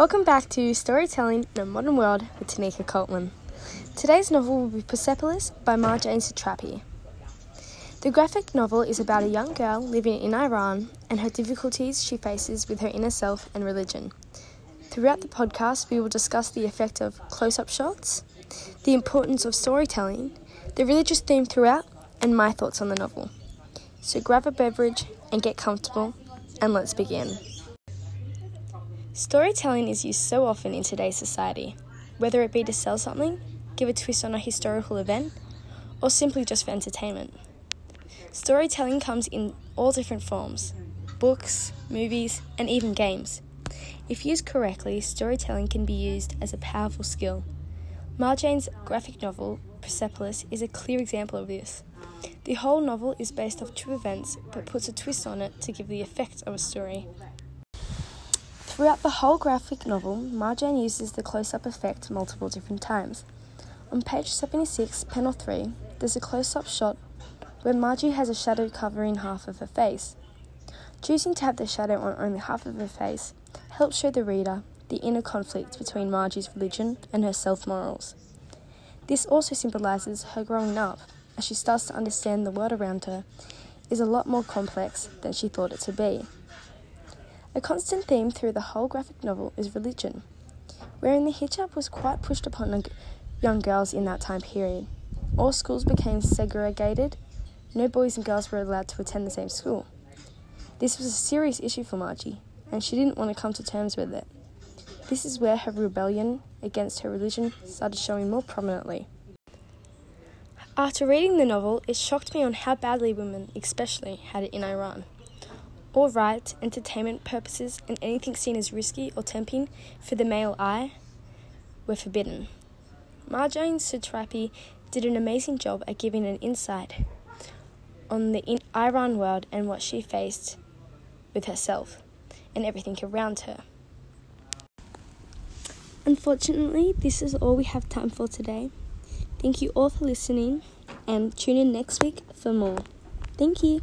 Welcome back to Storytelling in a Modern World with Teneika Coltman. Today's novel will be Persepolis by Marjane Satrapi. The graphic novel is about a young girl living in Iran and her difficulties she faces with her inner self and religion. Throughout the podcast, we will discuss the effect of close up shots, the importance of storytelling, the religious theme throughout, and my thoughts on the novel. So grab a beverage and get comfortable, and let's begin. Storytelling is used so often in today's society, whether it be to sell something, give a twist on a historical event, or simply just for entertainment. Storytelling comes in all different forms books, movies, and even games. If used correctly, storytelling can be used as a powerful skill. Marjane's graphic novel, Persepolis, is a clear example of this. The whole novel is based off true events but puts a twist on it to give the effect of a story. Throughout the whole graphic novel, Marjane uses the close up effect multiple different times. On page 76, panel 3, there's a close up shot where Marji has a shadow covering half of her face. Choosing to have the shadow on only half of her face helps show the reader the inner conflict between Marji's religion and her self morals. This also symbolises her growing up as she starts to understand the world around her is a lot more complex than she thought it to be. A constant theme through the whole graphic novel is religion. Wearing the hijab was quite pushed upon young girls in that time period. All schools became segregated, no boys and girls were allowed to attend the same school. This was a serious issue for Marji, and she didn't want to come to terms with it. This is where her rebellion against her religion started showing more prominently. After reading the novel, it shocked me on how badly women, especially, had it in Iran. All right, entertainment purposes and anything seen as risky or tempting for the male eye were forbidden. Marjane Satrapi did an amazing job at giving an insight on the Iran world and what she faced with herself and everything around her. Unfortunately, this is all we have time for today. Thank you all for listening and tune in next week for more. Thank you.